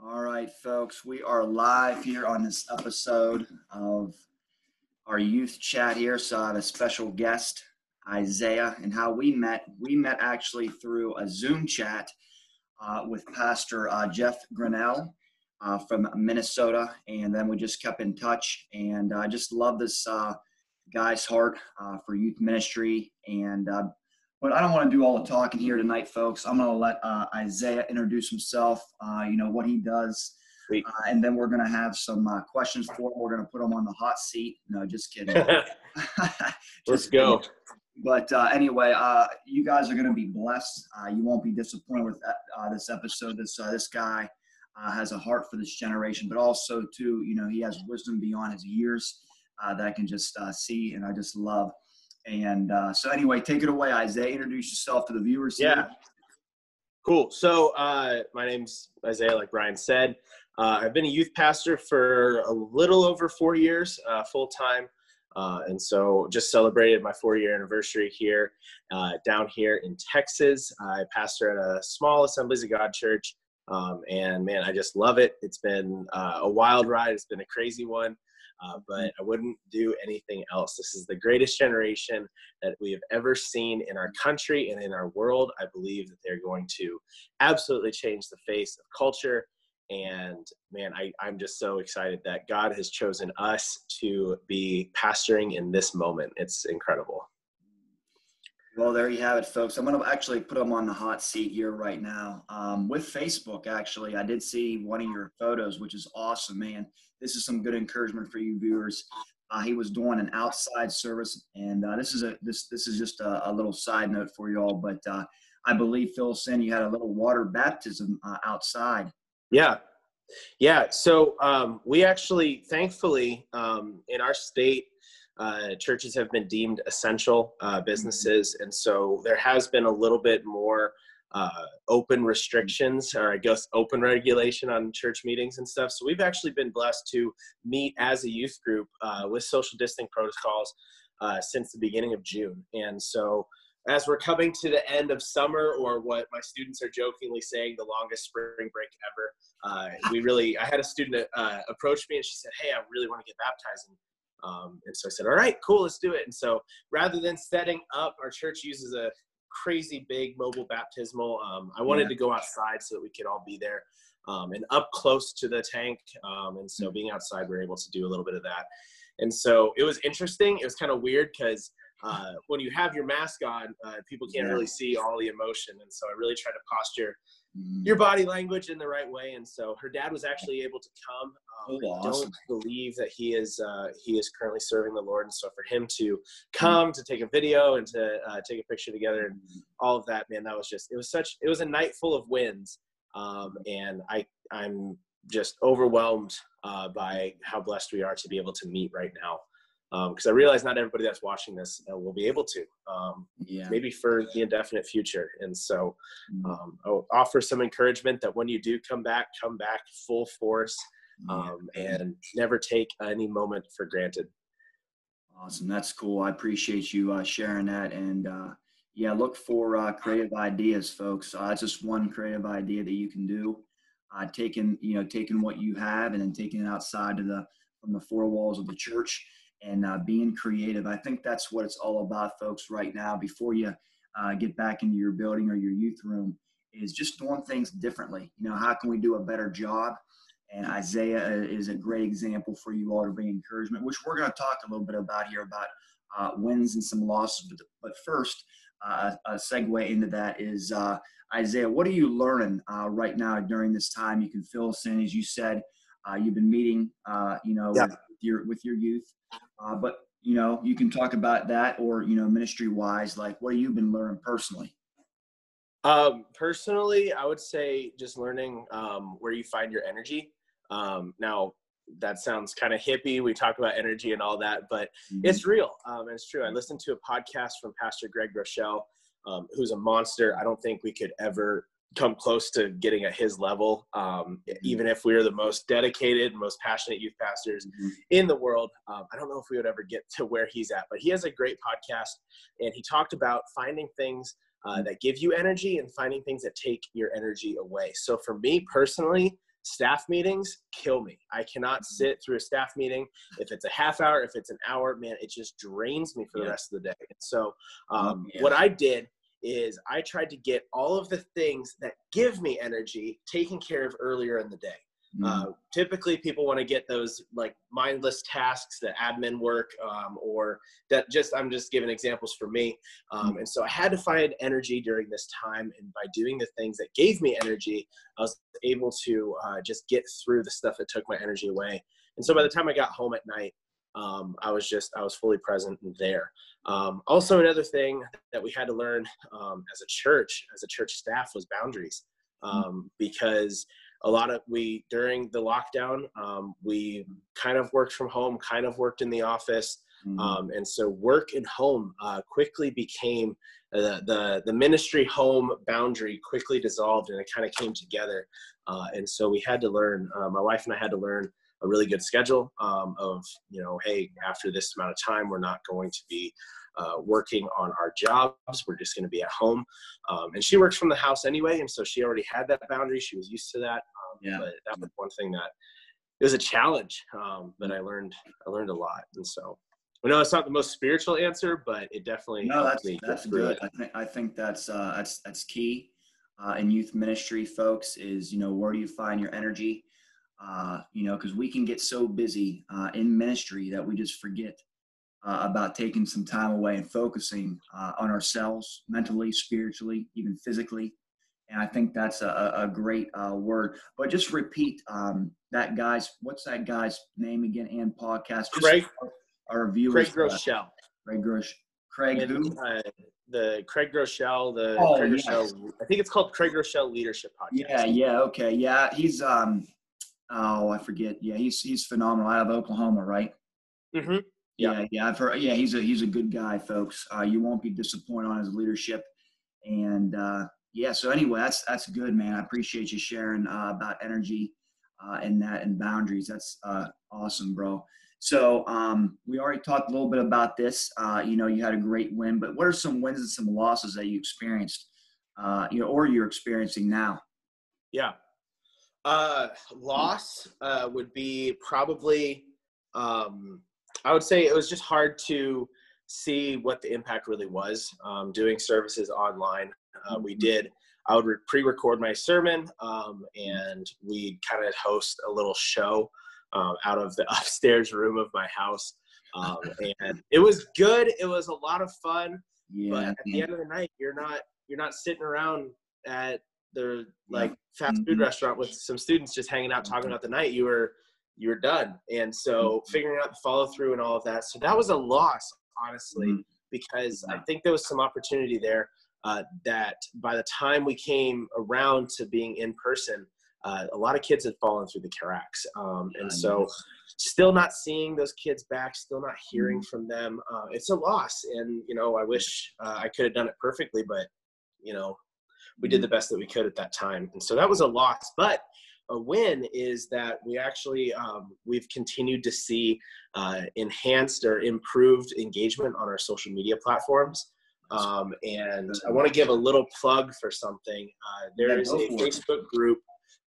All right, folks, we are live here on this episode of our youth chat here. So I have a special guest, Isaiah, and how we met. We met actually through a Zoom chat uh, with Pastor uh, Jeff Grinnell uh, from Minnesota, and then we just kept in touch. And I just love this uh, guy's heart uh, for youth ministry. And uh, but I don't want to do all the talking here tonight, folks. I'm going to let Isaiah introduce himself. you know what he does. Uh, and then we're going to have some uh, questions for him. We're going to put him on the hot seat. No, just kidding. just Let's go. Kidding. But uh, anyway, uh, you guys are going to be blessed. Uh, you won't be disappointed with uh, this episode. This this guy has a heart for this generation, but also too, you know, he has wisdom beyond his years that I can just see, and I just love. And so, anyway, take it away, Isaiah. Introduce yourself to the viewers. Yeah. Cool. So, my name's Isaiah, like Brian said. Uh, I've been a youth pastor for a little over four years, uh, full time. Uh, and so just celebrated my four year anniversary here uh, down here in Texas. I pastor at a small Assemblies of God church. Um, and man, I just love it. It's been uh, a wild ride, it's been a crazy one. Uh, but I wouldn't do anything else. This is the greatest generation that we have ever seen in our country and in our world. I believe that they're going to absolutely change the face of culture and man I, i'm just so excited that god has chosen us to be pastoring in this moment it's incredible well there you have it folks i'm going to actually put them on the hot seat here right now um, with facebook actually i did see one of your photos which is awesome man this is some good encouragement for you viewers uh, he was doing an outside service and uh, this is a this this is just a, a, little side note for you all but uh, i believe phil sin you had a little water baptism uh, outside yeah. Yeah. So um, we actually, thankfully, um, in our state, uh, churches have been deemed essential uh, mm-hmm. businesses. And so there has been a little bit more uh, open restrictions, or I guess open regulation on church meetings and stuff. So we've actually been blessed to meet as a youth group uh, with social distancing protocols uh, since the beginning of June. And so as we're coming to the end of summer, or what my students are jokingly saying, the longest spring break ever, uh, we really, I had a student uh, approach me and she said, Hey, I really want to get baptized. And, um, and so I said, All right, cool, let's do it. And so rather than setting up, our church uses a crazy big mobile baptismal. Um, I wanted yeah. to go outside so that we could all be there um, and up close to the tank. Um, and so being outside, we are able to do a little bit of that. And so it was interesting. It was kind of weird because uh, when you have your mask on, uh, people can't yeah. really see all the emotion. And so I really try to posture mm. your body language in the right way. And so her dad was actually able to come. Um, oh, awesome. don't believe that he is uh, he is currently serving the Lord. And so for him to mm. come to take a video and to uh, take a picture together and mm. all of that, man, that was just it was such it was a night full of wins. Um, and I I'm just overwhelmed uh, by how blessed we are to be able to meet right now because um, I realize not everybody that's watching this uh, will be able to, um, yeah. maybe for the indefinite future. And so mm. um, I'll offer some encouragement that when you do come back, come back full force um, and never take any moment for granted. Awesome. That's cool. I appreciate you uh, sharing that. And uh, yeah, look for uh, creative ideas, folks. Uh, it's just one creative idea that you can do. Uh, taking, you know, taking what you have and then taking it outside of the, from the four walls of the church and uh, being creative. I think that's what it's all about, folks, right now. Before you uh, get back into your building or your youth room, is just doing things differently. You know, how can we do a better job? And Isaiah uh, is a great example for you all to bring encouragement, which we're going to talk a little bit about here about uh, wins and some losses. But, but first, uh, a segue into that is uh, Isaiah, what are you learning right now during this time? You can fill us in, as you said, you've been meeting, you know, with your with your youth. Uh, but you know, you can talk about that, or you know, ministry wise, like what have you been learning personally? Um, personally, I would say just learning um, where you find your energy. Um, now, that sounds kind of hippie. We talk about energy and all that, but mm-hmm. it's real. Um, it's true. I listened to a podcast from Pastor Craig Groeschel, um, who's a monster. I don't think we could ever come close to getting at his level um, mm-hmm. even if we are the most dedicated most passionate youth pastors mm-hmm. in the world um, i don't know if we would ever get to where he's at but he has a great podcast and he talked about finding things uh, mm-hmm. that give you energy and finding things that take your energy away so for me personally staff meetings kill me. I cannot Mm-hmm. sit through a staff meeting. If it's a half hour, if it's an hour, man, it just drains me for the rest of the day. And so, um, yeah. what I did is I tried to get all of the things that give me energy taken care of earlier in the day. Mm, Uh, typically, people want to get those like mindless tasks, the admin work, um, or that just I'm just giving examples for me. Um, and so I had to find energy during this time, and by doing the things that gave me energy, I was able to uh, just get through the stuff that took my energy away. And so by the time I got home at night, um, I was just I was fully present there. Um, also, another thing that we had to learn um, as a church, as a church staff, was boundaries, um, because a lot of we during the lockdown um, we kind of worked from home kind of worked in the office. Mm, um, and so work and home uh, quickly became uh, the the ministry home boundary quickly dissolved and it kind of came together. Uh, and so we had to learn uh, my wife and i had to learn a really good schedule um, of you know hey after this amount of time we're not going to be uh, working on our jobs we're just going to be at home um, and she works from the house anyway and so she already had that boundary she was used to that um, Yeah. but that was one thing that it was a challenge um, but i learned i learned a lot and so I know it's not the most spiritual answer, but it definitely No, that's me that's good. it. I think I think that's uh, that's that's key uh, in youth ministry, folks. Is you know where do you find your energy? Uh, you know, because we can get so busy uh, in ministry that we just forget uh, about taking some time away and focusing uh, on ourselves, mentally, spiritually, even physically. And I think that's a, a great uh, word. But just repeat um, that guy's what's that guy's name again? And podcast. Just Craig, our viewers. Craig uh, Groeschel. Craig Grosh. Craig And, who? uh, the Craig Groeschel, the Oh, Craig yes. Groeschel, I think it's called Craig Groeschel Leadership Podcast. Yeah, yeah, okay, yeah. He's um, oh, I forget. Yeah, he's he's phenomenal. Out of Oklahoma, right? Mm-hmm. Yeah. Yeah, yeah. I've heard. Yeah, he's a he's a good guy, folks. Uh, you won't be disappointed on his leadership, and uh, yeah. So anyway, that's that's good, man. I appreciate you sharing uh, about energy uh, and that and boundaries. That's uh, awesome, bro. So um, we already talked a little bit about this. Uh, you know, you had a great win, but what are some wins and some losses that you experienced? Uh, you know, or you're experiencing now? Yeah. Uh, loss uh, would be probably, um, I would say it was just hard to see what the impact really was um, doing services online. Uh, we Mhm. did, I would pre record my sermon um, and we'd kind of host a little show um, out of the upstairs room of my house. Um, and it was good. It was a lot of fun. Yeah, but at the end of the night you're not you're not sitting around at the like fast food restaurant with some students just hanging out talking about the night you were you were done. And so Mhm. figuring out the follow through and all of that. So that was a loss honestly because i think there was some opportunity there uh, that by the time we came around to being in person uh, a lot of kids had fallen through the cracks. Um, and I so know. still not seeing those kids back still not hearing Mm-hmm. from them. Uh, it's a loss. And you know i wish uh, i could have done it perfectly but you know we did the best that we could at that time. And so that was a loss. But a win is that we actually um, we've continued to see uh, enhanced or improved engagement on our social media platforms. Um, and i want to give a little plug for something. Uh, there is a facebook group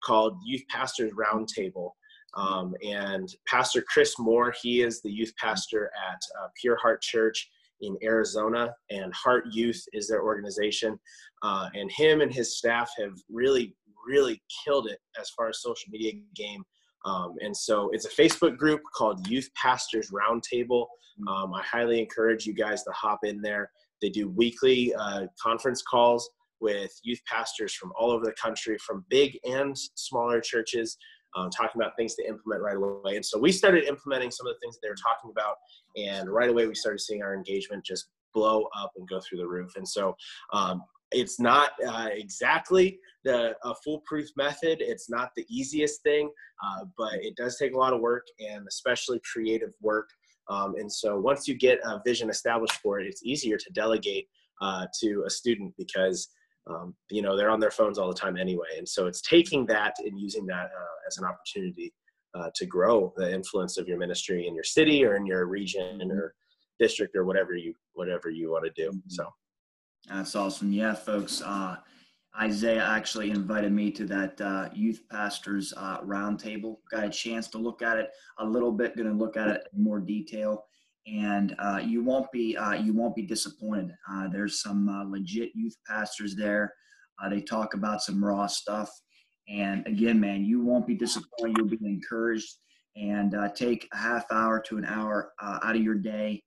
called youth pastors roundtable. Um, and Pastor Chris Moore, he is the youth pastor at uh, Pure Heart Church in Arizona, and Heart Youth is their organization. Uh, and him and his staff have really, really killed it as far as social media game. Um, and so it's a Facebook group called Youth Pastors Roundtable. Um, I highly encourage you guys to hop in there. They do weekly uh, conference calls with youth pastors from all over the country, from big and smaller churches um, talking about things to implement right away. And so we started implementing some of the things that they were talking about, and right away we started seeing our engagement just blow up and go through the roof. And so um, it's not uh, exactly the a foolproof method. It's not the easiest thing, uh, but it does take a lot of work and especially creative work. Um, and so once you get a vision established for it, it's easier to delegate uh, to a student because um, you know they're on their phones all the time anyway and so it's taking that and using that uh, as an opportunity uh, to grow the influence of your ministry in your city or in your region or district or whatever you whatever you want to do Mhm. so That's awesome. Yeah, folks. Uh, Isaiah actually invited me to that uh, youth pastors uh, roundtable. Got a chance to look at it a little bit. Going to look at it in more detail, and uh, you won't be uh, you won't be disappointed. Uh, there's some legit youth pastors there. they talk about some raw stuff, and again, man, you won't be disappointed. You'll be encouraged, and take a half hour to an hour out of your day.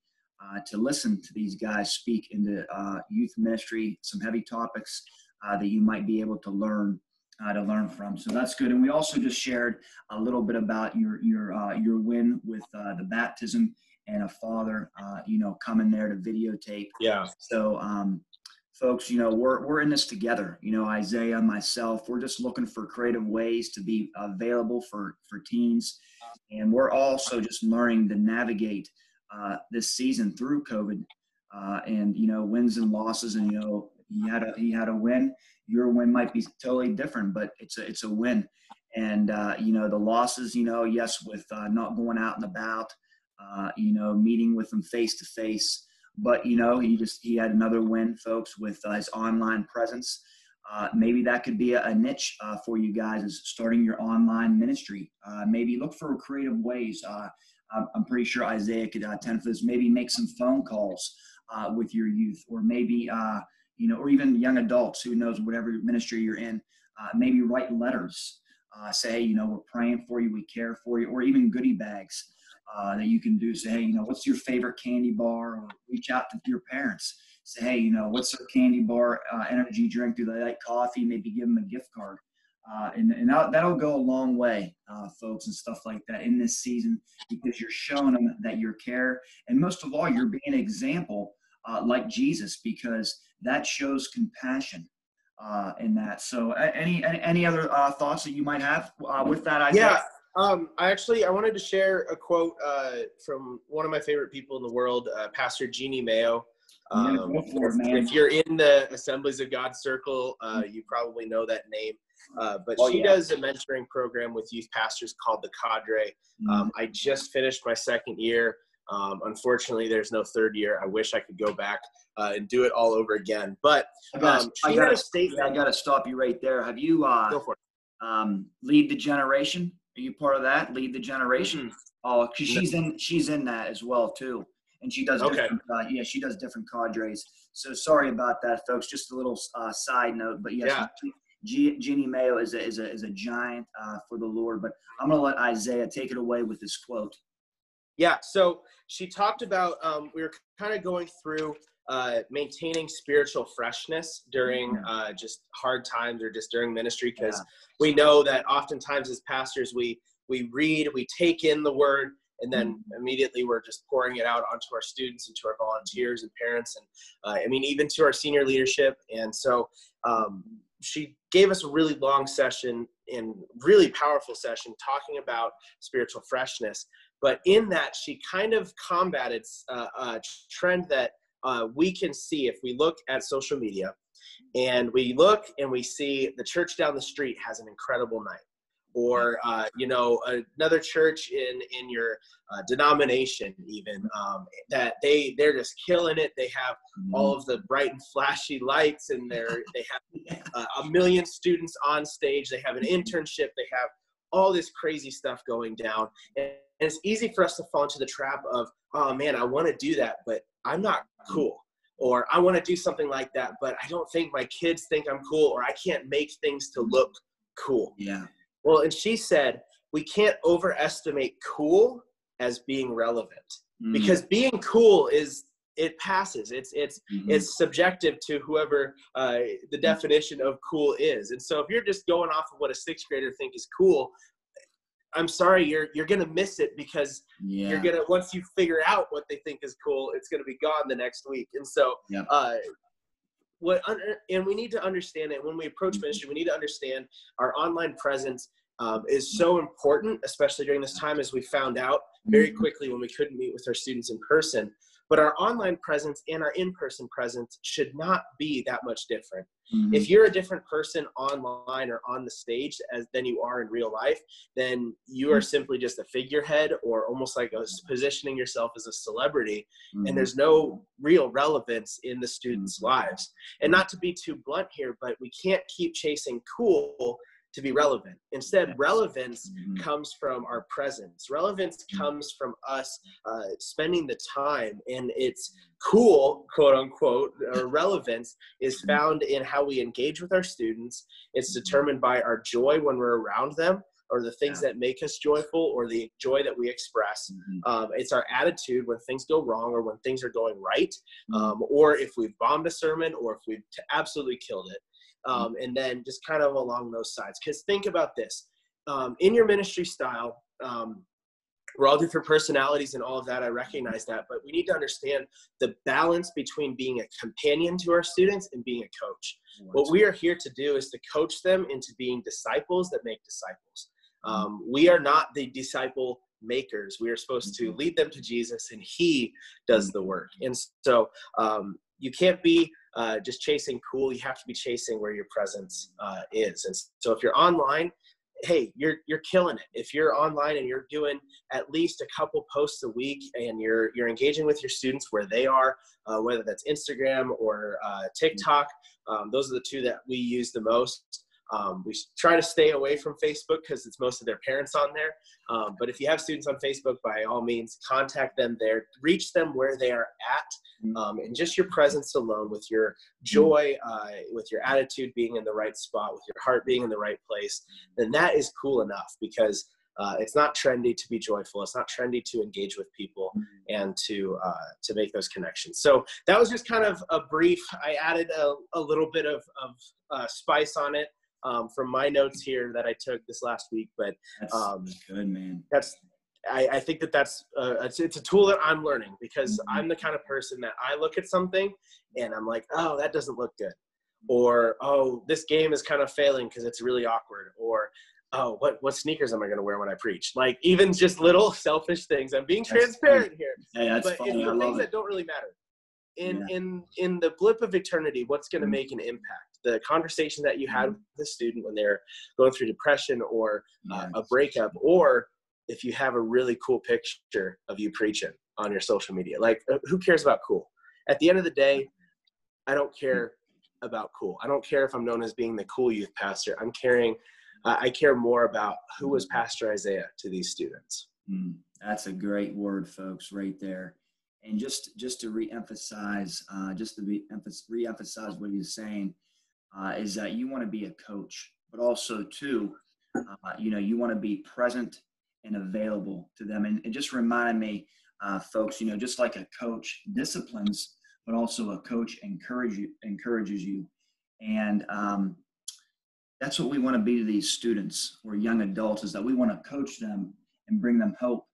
To listen to these guys speak into youth ministry, some heavy topics, uh, that you might be able to learn uh, to learn from. So that's good. And we also just shared a little bit about your your uh, your win with uh, the baptism and a father, uh, you know, coming there to videotape. Yeah. So, um, folks, you know, we're we're in this together. You know, Isaiah, myself, we're just looking for creative ways to be available for for teens, and we're also just learning to navigate uh, this season through COVID. uh, and you know wins and losses and you know he had a he had a win. Your win might be totally different, but it's a it's a win. And uh, you know the losses. You know, yes, with uh, not going out and about. Uh, you know, meeting with them face to face. But you know, he just he had another win, folks, with uh, his online presence. Uh, maybe that could be a, a niche uh, for you guys is starting your online ministry. Uh, maybe look for creative ways. I'm pretty sure Isaiah could attend for this. Maybe make some phone calls with your youth, or maybe you know, or even young adults who knows whatever ministry you're in, uh, maybe write letters, uh, say, you know, we're praying for you, we care for you, or even goodie bags uh, that you can do. Say, hey, you know, what's your favorite candy bar? Or reach out to your parents. Say, hey, you know, what's their candy bar, uh, energy drink? Do they like coffee? Maybe give them a gift card. Uh, and and that'll, go a long way, uh, folks, and stuff like that in this season because you're showing them that you care, and most of all, you're being an example uh, like Jesus because that shows compassion uh, in that. So, any any other uh, thoughts that you might have with that? Yeah. Um, I actually I wanted to share a quote from one of my favorite people in the world, Pastor Jeannie Mayo. Um, if you're in the Assemblies of God circle, uh, you probably know that name. Uh, but oh, she yeah. does a mentoring program with youth pastors called the Cadre. Mm-hmm. Um, I just finished my second year. Um, unfortunately, there's no third year. I wish I could go back uh, and do it all over again. But um, I got to stop you right there. Have you uh, go for it. Um, lead the generation? Are you part of that? Lead the generation? Mm-hmm. Oh, because she's in she's in that as well too, and she does okay. Uh, yeah, she does different cadres. So sorry about that, folks. Just a little uh, side note, but yes. Yeah. G- Jeannie Mayo is a, is a, is a giant uh, for the Lord, but I'm going to let Isaiah take it away with this quote. Yeah, so she talked about um, we were kind of going through uh, maintaining spiritual freshness during uh, just hard times or just during ministry because yeah. we know that oftentimes as pastors we we read we take in the word and then mm-hmm. immediately we're just pouring it out onto our students and to our volunteers and parents and uh, i mean even to our senior leadership. And so um, she gave us a really long session and really powerful session talking about spiritual freshness. But in that, she kind of combated uh, a trend that uh, we can see if we look at social media and we look and we see the church down the street has an incredible night or uh, you know another church in in your uh, denomination even um, that they they're just killing it they have all mm-hmm. of the bright and flashy lights and they're they have uh, a million students on stage they have an internship they have all this crazy stuff going down and and it's easy for us to fall into the trap of, oh man, I want to do that, but I'm not mm-hmm. cool. Or I want to do something like that, but I don't think my kids think I'm cool, or I can't make things to look cool. Yeah. Well, and she said, we can't overestimate cool as being relevant mm. because being cool is it passes it's it's mm-hmm. it's subjective to whoever uh, the definition of cool is and so if you're just going off of what a sixth grader think is cool I'm sorry, you're you're gonna miss it because yeah. you're gonna once you figure out what they think is cool, it's gonna be gone the next week. And so, yeah. uh, what and we need to understand it when we approach ministry. We need to understand our online presence um, is so important, especially during this time, as we found out very mm-hmm. quickly when we couldn't meet with our students in person. But our online presence and our in-person presence should not be that much different. Mm-hmm. If you're a different person online or on the stage as than you are in real life, then you are mm-hmm. simply just a figurehead or almost like a, positioning yourself as a celebrity, mm-hmm. and there's no real relevance in the students' mm-hmm. lives. And not to be too blunt here, but we can't keep chasing cool to be relevant. Instead, relevance mm-hmm. comes from our presence. Relevance mm-hmm. comes from us uh, spending the time, and it's cool, quote unquote, or relevance is mm-hmm. found in how we engage with our students. It's mm-hmm. determined by our joy when we're around them. Or the things yeah. that make us joyful, or the joy that we express. Mm-hmm. Um, it's our attitude when things go wrong, or when things are going right, mm-hmm. um, or if we've bombed a sermon, or if we've t- absolutely killed it um, and then just kind of along those sides. Because think about this um, in your ministry style, um, we're all different personalities and all of that. I recognize that, but we need to understand the balance between being a companion to our students and being a coach. What we are here to do is to coach them into being disciples that make disciples. Mm-hmm. Um, we are not the disciple makers. We are supposed to mm-hmm. lead them to Jesus, and He does the work. And so um, you can't be uh, just chasing cool. You have to be chasing where your presence uh, is. And so if you're online, hey, you're you're killing it. If you're online and you're doing at least a couple posts a week and you're you're engaging with your students where they are, uh, whether that's Instagram or uh, TikTok, um, those are the two that we use the most. Um, we try to stay away from Facebook because it's most of their parents on there. Um, but if you have students on Facebook, by all means, contact them there. Reach them where they are at, mm-hmm. um, and just your presence alone, with your joy, uh, with your attitude being in the right spot, with your heart being in the right place, then that is cool enough because. Uh, it's not trendy to be joyful. It's not trendy to engage with people mm-hmm. and to uh, to make those connections. So that was just kind of a brief. I added a, a little bit of, of uh, spice on it um, from my notes here that I took this last week. But that's, um, good, man. That's I, I think that that's uh, it's, it's, a tool that I'm learning because mm-hmm. I'm the kind of person that I look at something and I'm like, oh, that doesn't look good, or oh, this game is kind of failing because it's really awkward, or oh, what what sneakers am I going to wear when I preach? Like even just little selfish things. I'm being that's transparent funny. here, hey, that's but funny. it's the things it. that don't really matter. In yeah. in in the blip of eternity, what's going to mm-hmm. make an impact? the conversation that you had with the student when they're going through depression or uh, a breakup, or if you have a really cool picture of you preaching on your social media. Like, uh, who cares about cool? At the end of the day, I don't care about cool. I don't care if I'm known as being the cool youth pastor. I'm caring. Uh, I care more about who was Pastor Isaiah to these students. Mm, that's a great word, folks, right there. And just just to reemphasize, uh, just to re- emphasize what he's saying, uh, is that you want to be a coach, but also too, uh, you know, you want to be present and available to them. And it just reminded me, uh, folks, you know, just like a coach disciplines, but also a coach encourage you, encourages you. And um, that's what we want to be to these students or young adults is that we want to coach them and bring them hope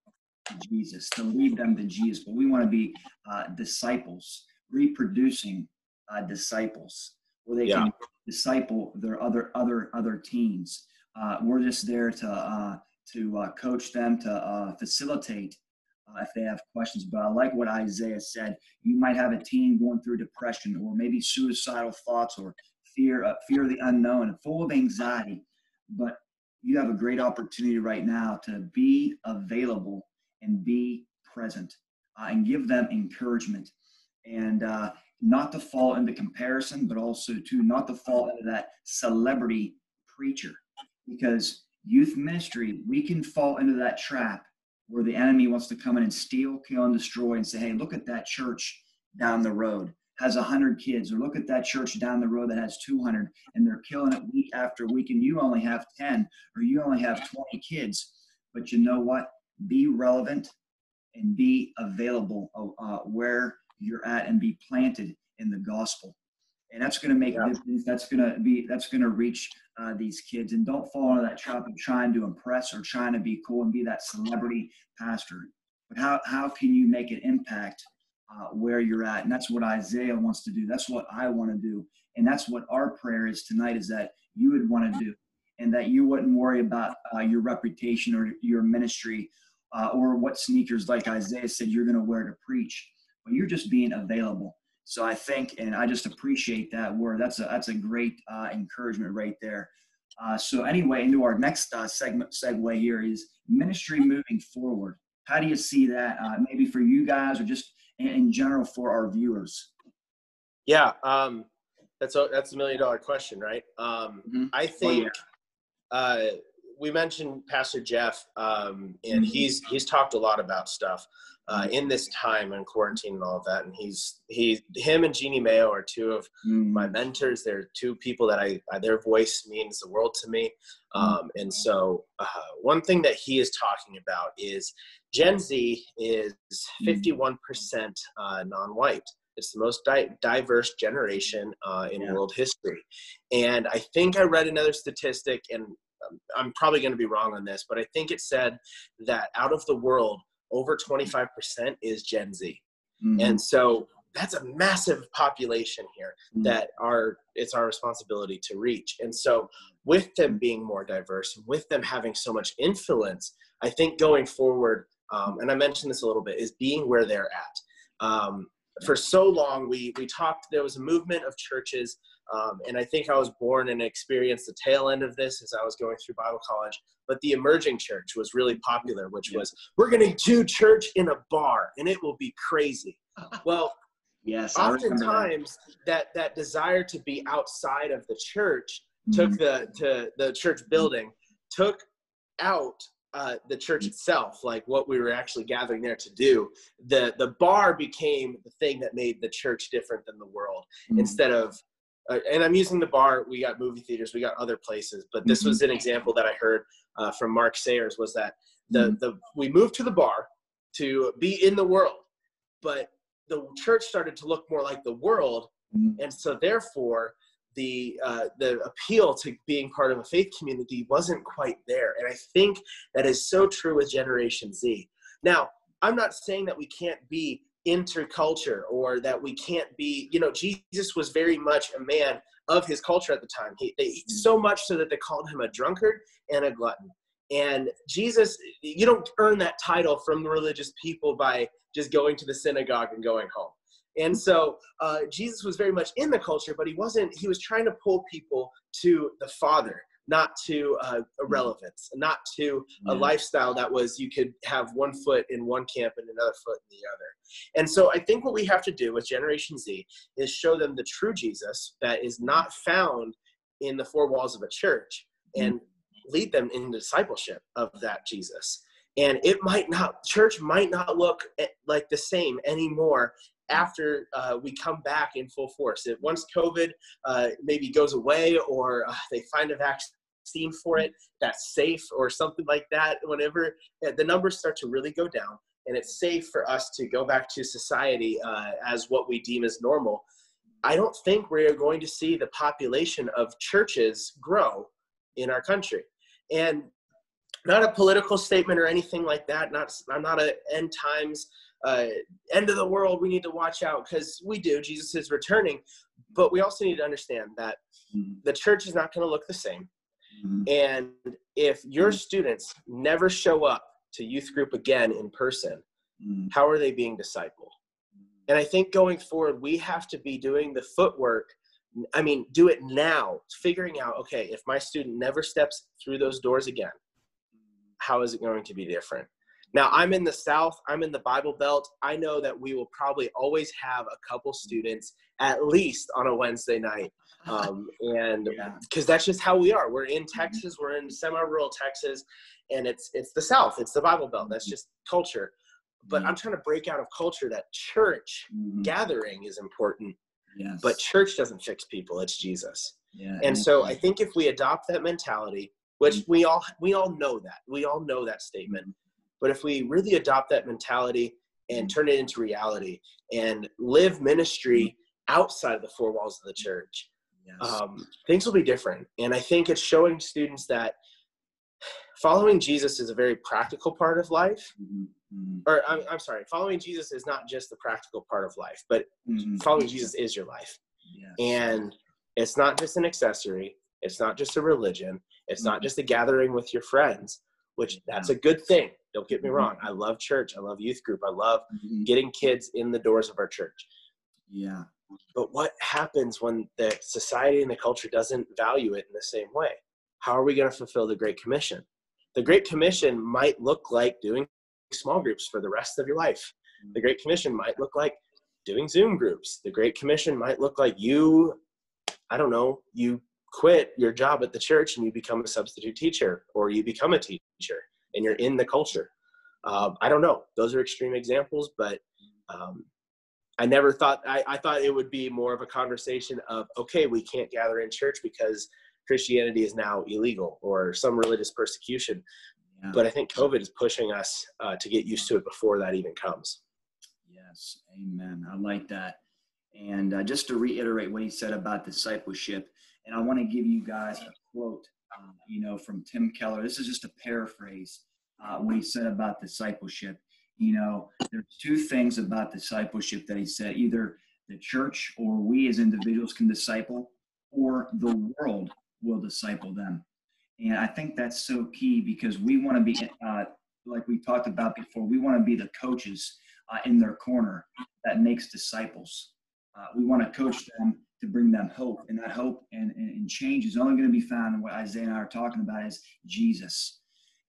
Jesus, to lead them to Jesus. But we want to be uh, disciples, reproducing uh, disciples where they yeah. can disciple their other other other teams. Uh, we're just there to uh, to uh, coach them, to uh, facilitate uh, if they have questions. But I like what Isaiah said. You might have a team going through depression, or maybe suicidal thoughts, or fear fear of the unknown, and full of anxiety. But you have a great opportunity right now to be available and be present uh, and give them encouragement. And uh, not to fall into comparison, but also to not to fall into that celebrity preacher. Because youth ministry, we can fall into that trap where the enemy wants to come in and steal, kill, and destroy and say, hey, look at that church down the road has 100 kids, or look at that church down the road that has 200 and they're killing it week after week, and you only have 10 or you only have 20 kids. But you know what? Be relevant and be available uh, where you're at and be planted in the gospel. And that's going to make yeah. that's going to be that's going to reach uh, these kids. And don't fall into that trap of trying to impress or trying to be cool and be that celebrity pastor. But how, how can you make an impact uh, where you're at? And that's what isaiah wants to do. That's what i want to do. And that's what our prayer is tonight is that you would want to do. And that you wouldn't worry about uh, your reputation or your ministry uh, or what sneakers like isaiah said you're going to wear to preach but you're just being available So I think, and I just appreciate that word. That's a that's a great uh, encouragement right there. Uh, so anyway, into our next uh, segment segue here is ministry moving forward. How do you see that? Uh, maybe for you guys, or just in, in general for our viewers. Yeah, um, that's a that's a million dollar question, right? Um, mm-hmm. I think oh, yeah. We mentioned Pastor Jeff, um, and mm-hmm. he's he's talked a lot about stuff uh, in this time and quarantine and all of that. And he's he him and Jeannie Mayo are two of mm. my mentors. They're two people that I their voice means the world to me. Um, and so uh, one thing that he is talking about is Gen Z is 51% mm. uh, non-white. It's the most di- diverse generation uh, in yeah. world history. And I think I read another statistic, and I'm probably going to be wrong on this, but I think it said that out of the world, over 25% is Gen Z. Mm-hmm. And so that's a massive population here mm-hmm. that are it's our responsibility to reach. And so with them being more diverse, with them having so much influence, I think going forward, um, and I mentioned this a little bit, is being where they're at. Um, for so long, we we talked. There was a movement of churches um, and I think I was born and experienced the tail end of this as I was going through Bible college. But the emerging church was really popular, which was we're going to do church in a bar and it will be crazy. Well, yes, oftentimes that. that that desire to be outside of the church mm-hmm. took the to the church building took out uh, the church itself, like what we were actually gathering there to do. The the bar became the thing that made the church different than the world. Mm-hmm. Instead of uh, and I'm using the bar. We got movie theaters, we got other places, but this was mm-hmm. an example that I heard uh, from Mark Sayers was that the mm-hmm. the we moved to the bar to be in the world, but the church started to look more like the world, mm-hmm. and so therefore the uh, the appeal to being part of a faith community wasn't quite there. And I think that is so true with Generation Z. Now, I'm not saying that we can't be interculture or that we can't be you know jesus was very much a man of his culture at the time. He they, so much so that they called him a drunkard and a glutton. And jesus you don't earn that title from the religious people by just going to the synagogue and going home. And so uh, jesus was very much in the culture but he wasn't he was trying to pull people to the father not to uh, irrelevance, not to a lifestyle that was you could have one foot in one camp and another foot in the other. And so I think what we have to do with Generation Z is show them the true Jesus that is not found in the four walls of a church and lead them in the discipleship of that Jesus. And it might not, church might not look eh, like the same anymore after uh, we come back in full force. If once COVID uh, maybe goes away or uh, they find a vaccine for it that's safe or something like that whenever eh, the numbers start to really go down. And it's safe for us to go back to society uh, as what we deem as normal. I don't think we're going to see the population of churches grow in our country. And not a political statement or anything like that. Not i'm not a end times uh, end of the world we need to watch out because we do jesus is returning but we also need to understand that mm-hmm. the church is not going to look the same Mm-hmm. And if your mm-hmm. students never show up to youth group again in person, how are they being discipled? And I think going forward, we have to be doing the footwork. I mean, do it now, figuring out, okay, if my student never steps through those doors again, how is it going to be different? Now, I'm in the South, I'm in the Bible Belt. I know that we will probably always have a couple students at least on a Wednesday night. Um, and because yeah. that's just how we are. We're in mm-hmm. Texas, we're in semi rural Texas, and it's, it's the South, it's the Bible Belt. That's mm-hmm. just culture. But I'm mm-hmm. trying to break out of culture that church mm-hmm. gathering is important. Yes. But church doesn't fix people, it's Jesus. Yeah, and so I think if we adopt that mentality, which we all we all know that we all know that statement but if we really adopt that mentality and turn it into reality and live ministry outside of the four walls of the church, yes. um, things will be different. And I think it's showing students that following Jesus is a very practical part of life. Mm-hmm. mm-hmm. Or I'm, I'm, sorry, following Jesus is not just the practical part of life, but mm-hmm. following Jesus is your life. Yes. And it's not just an accessory. It's not just a religion. It's mm-hmm. not just a gathering with your friends, which that's a good thing. Don't get me mm-hmm. wrong. I love church. I love youth group. I love mm-hmm. getting kids in the doors of our church. Yeah. But what happens when the society and the culture doesn't value it in the same way? How are we going to fulfill the Great Commission? The Great Commission might look like doing small groups for the rest of your life. The Great Commission might look like doing Zoom groups. The Great Commission might look like you, I don't know, you quit your job at the church and you become a substitute teacher or you become a teacher and you're in the culture. Um, I don't know. Those are extreme examples, but um, I never thought, I, I thought it would be more of a conversation of, okay, we can't gather in church because Christianity is now illegal or some religious persecution. Yeah. But I think COVID is pushing us uh, to get used to it before that even comes. Yes, amen. I like that. And uh, just to reiterate what he said about discipleship, and I want to give you guys a quote, uh, you know, from Tim Keller. This is just a paraphrase uh, what he said about discipleship. You know, there's two things about discipleship that he said: either the church or we as individuals can disciple, or the world will disciple them. And I think that's so key because we want to be, uh, like we talked about before, we want to be the coaches uh, in their corner that makes disciples. Uh, we want to coach them to bring them hope, and that hope and, and change is only going to be found in what Isaiah and I are talking about is Jesus.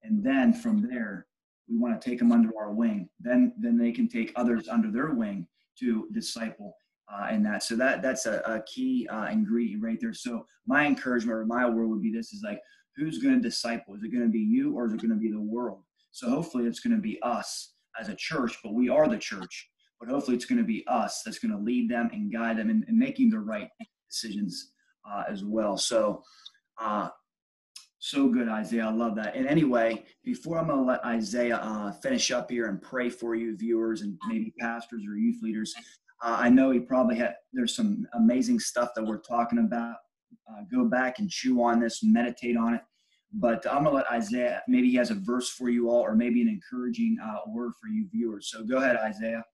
And then from there, we want to take them under our wing. Then, then they can take others under their wing to disciple uh, in that. So that that's a, a key uh, ingredient right there. So my encouragement or my word would be this: is like, who's going to disciple? Is it going to be you or is it going to be the world? So hopefully it's going to be us as a church, but we are the church. But hopefully it's going to be us that's going to lead them and guide them in, in making the right decisions uh, as well. So, uh, so good, Isaiah. I love that. And anyway, before I'm going to let Isaiah uh, finish up here and pray for you, viewers, and maybe pastors or youth leaders, uh, I know he probably had, there's some amazing stuff that we're talking about. Uh, go back and chew on this, meditate on it. But I'm going to let Isaiah, maybe he has a verse for you all, or maybe an encouraging uh, word for you viewers. So go ahead, Isaiah.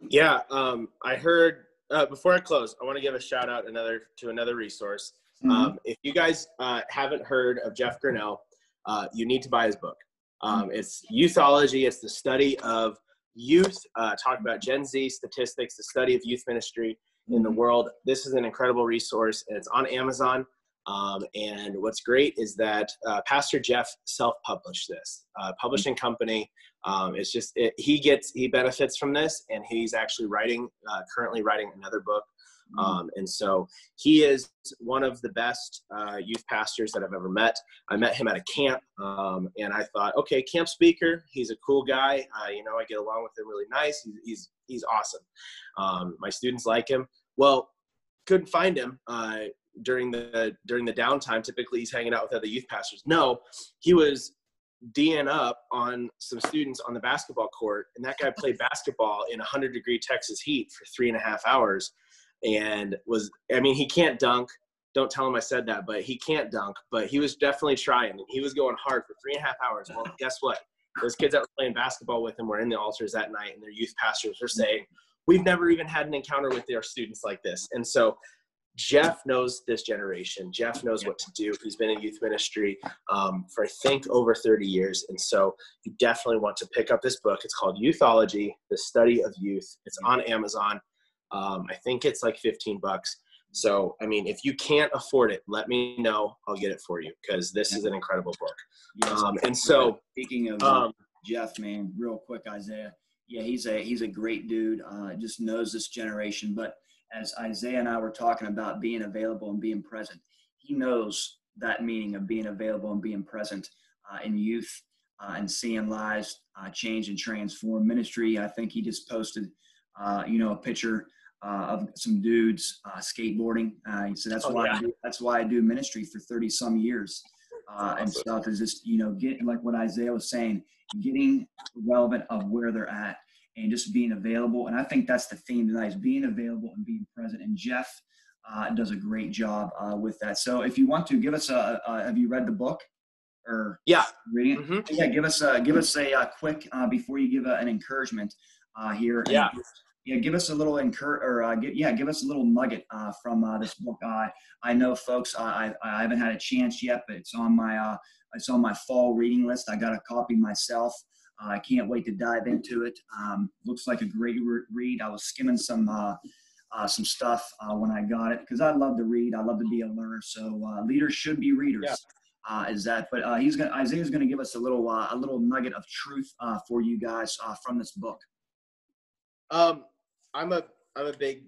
Yeah, um, I heard, uh, before I close, I want to give a shout out another to another resource. Mm-hmm. Um, if you guys uh, haven't heard of Jeff Grinnell, uh, you need to buy his book. Um, mm-hmm. it's Youthology. It's the study of youth, uh, talk about Gen Z statistics, the study of youth ministry in the mm-hmm. world. This is an incredible resource, and it's on Amazon. Um, and what's great is that uh, Pastor Jeff self-published this uh, publishing company. Um, it's just it, he gets he benefits from this, and he's actually writing uh, currently writing another book Mm-hmm. Um, and so he is one of the best uh, youth pastors that I've ever met. I met him at a camp, um, and I thought, okay, camp speaker. He's a cool guy. Uh, you know, I get along with him really nice. He's he's, he's awesome. Um, my students like him. Well, couldn't find him uh, during the during the downtime. Typically, he's hanging out with other youth pastors. No, he was DN up on some students on the basketball court, and that guy played basketball in 100 degree Texas heat for three and a half hours and was I mean he can't dunk. Don't tell him I said that, but he can't dunk. But he was definitely trying, and he was going hard for three and a half hours. Well, guess what? Those kids that were playing basketball with him were in the altars that night, and their youth pastors were saying, "We've never even had an encounter with our students like this." And so Jeff knows this generation. Jeff knows what to do. He's been in youth ministry um, for I think over 30 years, and so you definitely want to pick up this book. It's called Youthology: The Study of Youth. It's on Amazon. Um, I think it's like 15 bucks. So, I mean, if you can't afford it, let me know. I'll get it for you because this is an incredible book. Um, and so, speaking of um, Jeff, man, real quick, Isaiah. Yeah, he's a he's a great dude. Uh, just knows this generation. But as Isaiah and I were talking about being available and being present, he knows that meaning of being available and being present uh, in youth uh, and seeing lives uh, change and transform ministry. I think he just posted, uh, you know, a picture uh, of some dudes uh, skateboarding. Uh, so that's oh, why yeah. I do, that's why I do ministry for thirty some years uh, and stuff. Is just you know getting like what Isaiah was saying, getting relevant of where they're at and just being available. And I think that's the theme tonight is being available and being present. And Jeff uh, does a great job uh, with that. So if you want to give us a, a have you read the book? Or yeah, reading it? Mm-hmm. Yeah, give us a give us a, a quick before you give a, an encouragement here. Yeah yeah, give us a little incur or uh, yeah, give us a little nugget uh, from uh, this book. Uh, I know, folks, I, I haven't had a chance yet, but it's on my uh, it's on my fall reading list. I got a copy myself. Uh, I can't wait to dive into it. Um, looks like a great re- read. I was skimming some uh, some stuff uh, when I got it because I love to read. I love to be a learner. So uh, leaders should be readers. Yeah. Uh, is that? But uh, he's gonna Isaiah's gonna give us a little uh, a little nugget of truth for you guys from this book. Um, I'm a I'm a big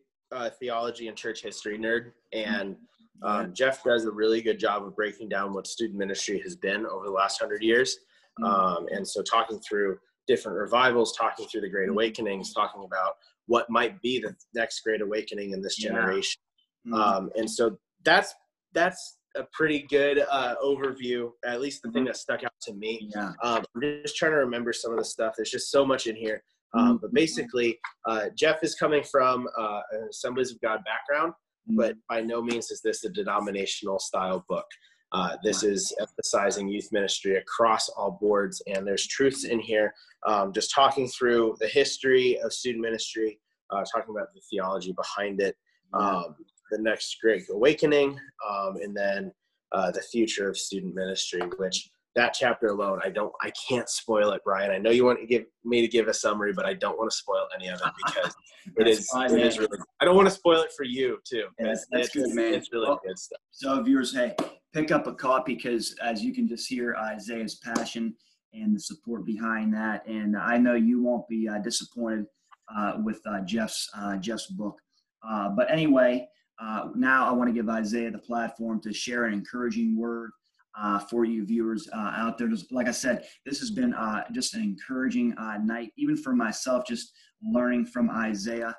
theology and church history nerd, and um, Jeff does a really good job of breaking down what student ministry has been over the last hundred years. Mm-hmm. Um, and so talking through different revivals, talking through the Great mm-hmm. Awakenings, talking about what might be the next Great Awakening in this generation. Yeah. Mm-hmm. Um, and so that's that's a pretty good uh, overview, at least the mm-hmm. thing that stuck out to me. Yeah. Um, I'm just trying to remember some of the stuff. There's just so much in here. Um. But basically, uh, Jeff is coming from uh, an Assemblies of God background, but by no means is this a denominational style book. Uh, this is emphasizing youth ministry across all boards, and there's truths in here. Um, just talking through the history of student ministry, uh, talking about the theology behind it, um, the next Great Awakening, um, and then uh, the future of student ministry. Which that chapter alone, I don't, I can't spoil it, Brian. I know you want to give me to give a summary, but I don't want to spoil any of it because it is, fine, it is really. I don't want to spoil it for you too. Yeah, that's, that's it's, good, man. It's really well, good stuff. So viewers, hey, pick up a copy because as you can just hear Isaiah's passion and the support behind that. And I know you won't be uh, disappointed uh, with uh, Jeff's uh, Jeff's book. Uh, but anyway, uh, now I want to give Isaiah the platform to share an encouraging word for you viewers out there. Just, like I said, this has been just an encouraging night, even for myself, just learning from Isaiah,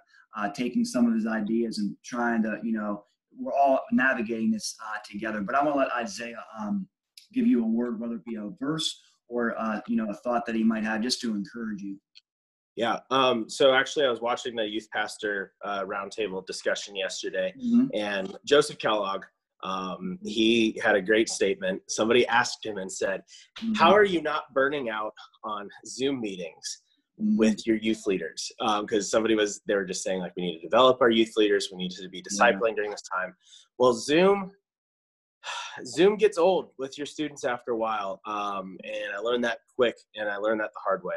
taking some of his ideas and trying to, you know, we're all navigating this uh, together. But I want to let Isaiah um, give you a word, whether it be a verse or uh, you know a thought that he might have, just to encourage you. Yeah. Um, so actually, I was watching the youth pastor uh, roundtable discussion yesterday, mm-hmm. and Joseph Kellogg. Um, he had a great statement. Somebody asked him and said, mm-hmm. "How are you not burning out on Zoom meetings?" With your youth leaders because um, somebody was they were just saying like we need to develop our youth leaders. We need to be discipling yeah. during this time. Well zoom zoom gets old with your students after a while um, and i learned that quick and i learned that the hard way.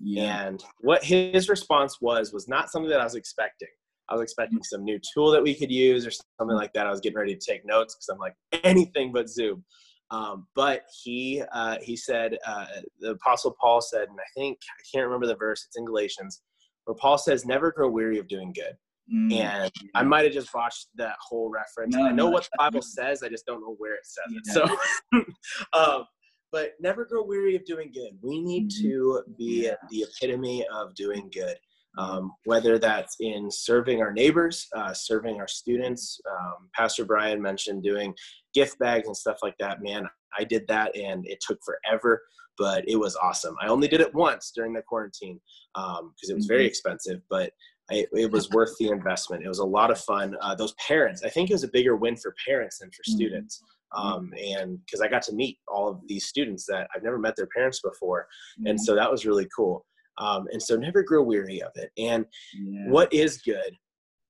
Yeah. and what his response was was not something that i was expecting. I was expecting some new tool that we could use or something like that. I was getting ready to take notes because i'm like anything but zoom um, but he uh, he said uh, the apostle Paul said, and I think I can't remember the verse. It's in Galatians, where Paul says, "Never grow weary of doing good." Mm. And I might have just watched that whole reference. No, I know no, what the Bible says. I just don't know where it says yeah. it. So, um, but never grow weary of doing good. We need mm-hmm. to be yeah. the epitome of doing good. Um, whether that's in serving our neighbors, uh, serving our students. Um, Pastor Brian mentioned doing gift bags and stuff like that. Man, I did that and it took forever, but it was awesome. I only did it once during the quarantine because um, it was very mm-hmm. expensive, but I, it was worth the investment. It was a lot of fun. Uh, those parents, I think it was a bigger win for parents than for mm-hmm. students. Um, and because I got to meet all of these students that I've never met their parents before. And mm-hmm. so that was really cool. Um, and so never grow weary of it. And yeah. what is good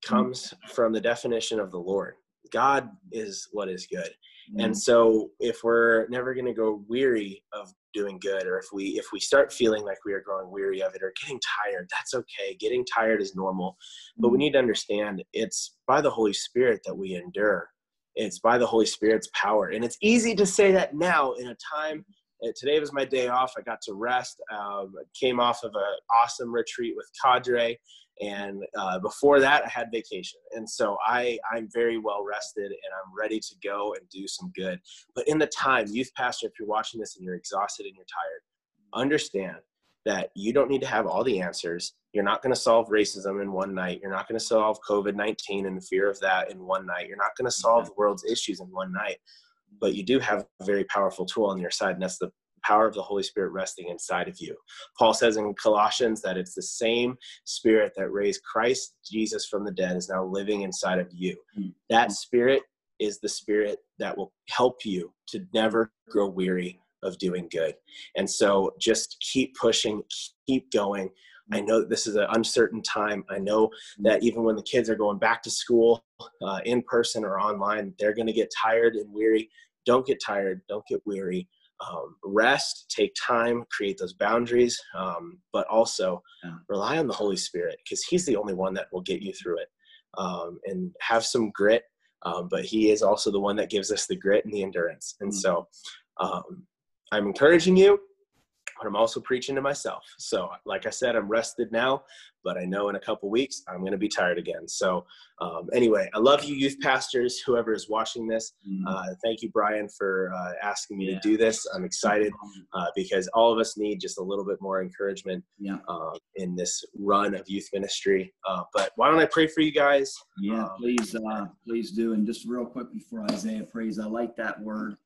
comes from the definition of the Lord. God is what is good. Mm. And so if we're never going to go weary of doing good or if we if we start feeling like we are growing weary of it or getting tired, that's okay. Getting tired is normal. But we mm. need to understand it's by the Holy Spirit that we endure. It's by the Holy Spirit's power. And it's easy to say that now in a time today was my day off. I got to rest. Um, came off of an awesome retreat with Cadre. And uh, before that i had vacation. And so i i'm very well rested and i'm ready to go and do some good. But in the time youth pastor if you're watching this and you're exhausted and you're tired understand that you don't need to have all the answers. You're not going to solve racism in one night. You're not going to solve covid-19 and the fear of that in one night. You're not going to solve the world's issues in one night but you do have a very powerful tool on your side and that's the power of the Holy Spirit resting inside of you. Paul says in Colossians that it's the same spirit that raised Christ Jesus from the dead is now living inside of you. Mm-hmm. That spirit is the spirit that will help you to never grow weary of doing good. And so just keep pushing, keep going. I know that this is an uncertain time. I know that even when the kids are going back to school uh, in person or online, they're going to get tired and weary. Don't get tired. Don't get weary um, rest, take time, create those boundaries, um, but also yeah. rely on the Holy Spirit because He's the only one that will get you through it. um, and have some grit. Um, but He is also the one that gives us the grit and the endurance. And so um, I'm encouraging you but I'm also preaching to myself. So, like I said, I'm rested now, but I know in a couple weeks I'm going to be tired again. So, um, anyway, I love you, youth pastors, whoever is watching this. Mm-hmm. Uh, thank you, Brian, for uh, asking me yeah. to do this. I'm excited uh, because all of us need just a little bit more encouragement yeah. Um, in this run of youth ministry. Uh, but why don't I pray for you guys? Yeah, um, please, uh, please do. And just real quick before Isaiah prays, I like that word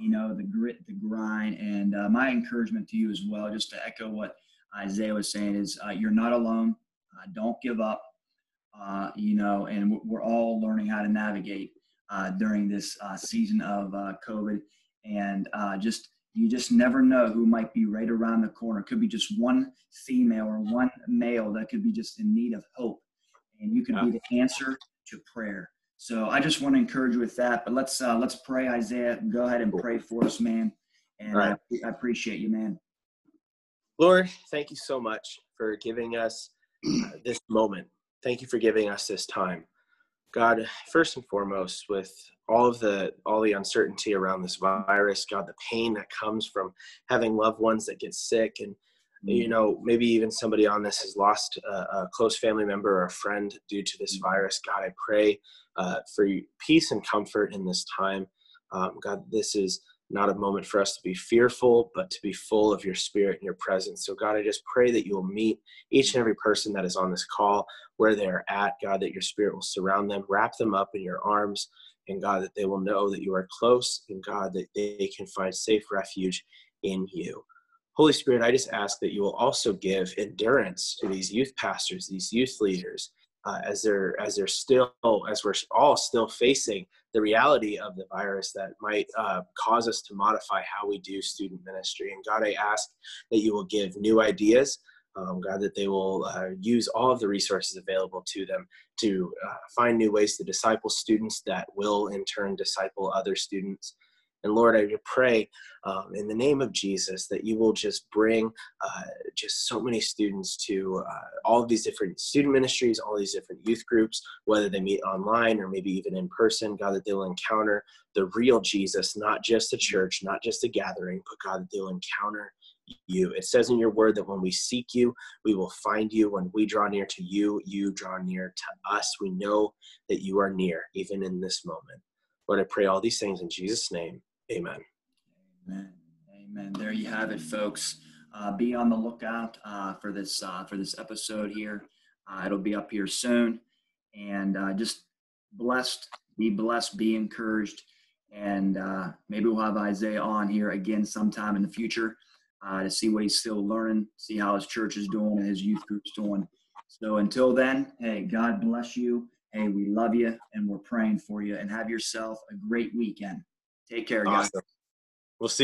you know, the grit, the grind. And uh, my encouragement to you as well, just to echo what Isaiah was saying, is uh, you're not alone. Uh, don't give up. Uh, you know, and we're all learning how to navigate uh, during this uh, season of COVID. And just you just never know who might be right around the corner. It could be just one female or one male that could be just in need of hope, and you could yeah. be the answer to prayer. So I just want to encourage you with that. But let's uh, let's pray, Isaiah. Go ahead and pray for us, man. And right. I, I, appreciate you, man. Lord, thank you so much for giving us uh, this moment. Thank you for giving us this time. God, first and foremost, with all of the all the uncertainty around this virus, God, the pain that comes from having loved ones that get sick and you mm. know maybe even somebody on this has lost a, a, close family member or a friend due to this mm. virus god i pray uh, for peace and comfort in this time. Um, god this is not a moment for us to be fearful but to be full of your spirit and your presence. So god i just pray that you will meet each and every person that is on this call where they're at god that your spirit will surround them wrap them up in your arms and god that they will know that you are close and god that they can find safe refuge in you. Holy Spirit, I just ask that you will also give endurance to these youth pastors, these youth leaders, uh, as they're as they're still as we're all still facing the reality of the virus that might uh, cause us to modify how we do student ministry. And God, I ask that you will give new ideas. Um, God, that they will uh, use all of the resources available to them to uh, find new ways to disciple students that will in turn disciple other students. And Lord, I pray um, in the name of Jesus that you will just bring uh, just so many students to uh, all of these different student ministries, all these different youth groups, whether they meet online or maybe even in person. God, that they'll encounter the real Jesus, not just a church, not just a gathering, but God, that they'll encounter you. It says in your word that when we seek you, we will find you. When we draw near to you, you draw near to us. We know that you are near, even in this moment. Lord, I pray all these things in Jesus' name. Amen. Amen. Amen. There you have it, folks. Uh, be on the lookout uh, for this uh, for this episode here. Uh, it'll be up here soon, and uh, just blessed. Be blessed. Be encouraged, and uh, maybe we'll have Isaiah on here again sometime in the future to see what he's still learning, see how his church is doing and his youth group's doing. So until then, hey, God bless you. Hey, we love you, and we're praying for you. And have yourself a great weekend. Take care, guys. Awesome. We'll see.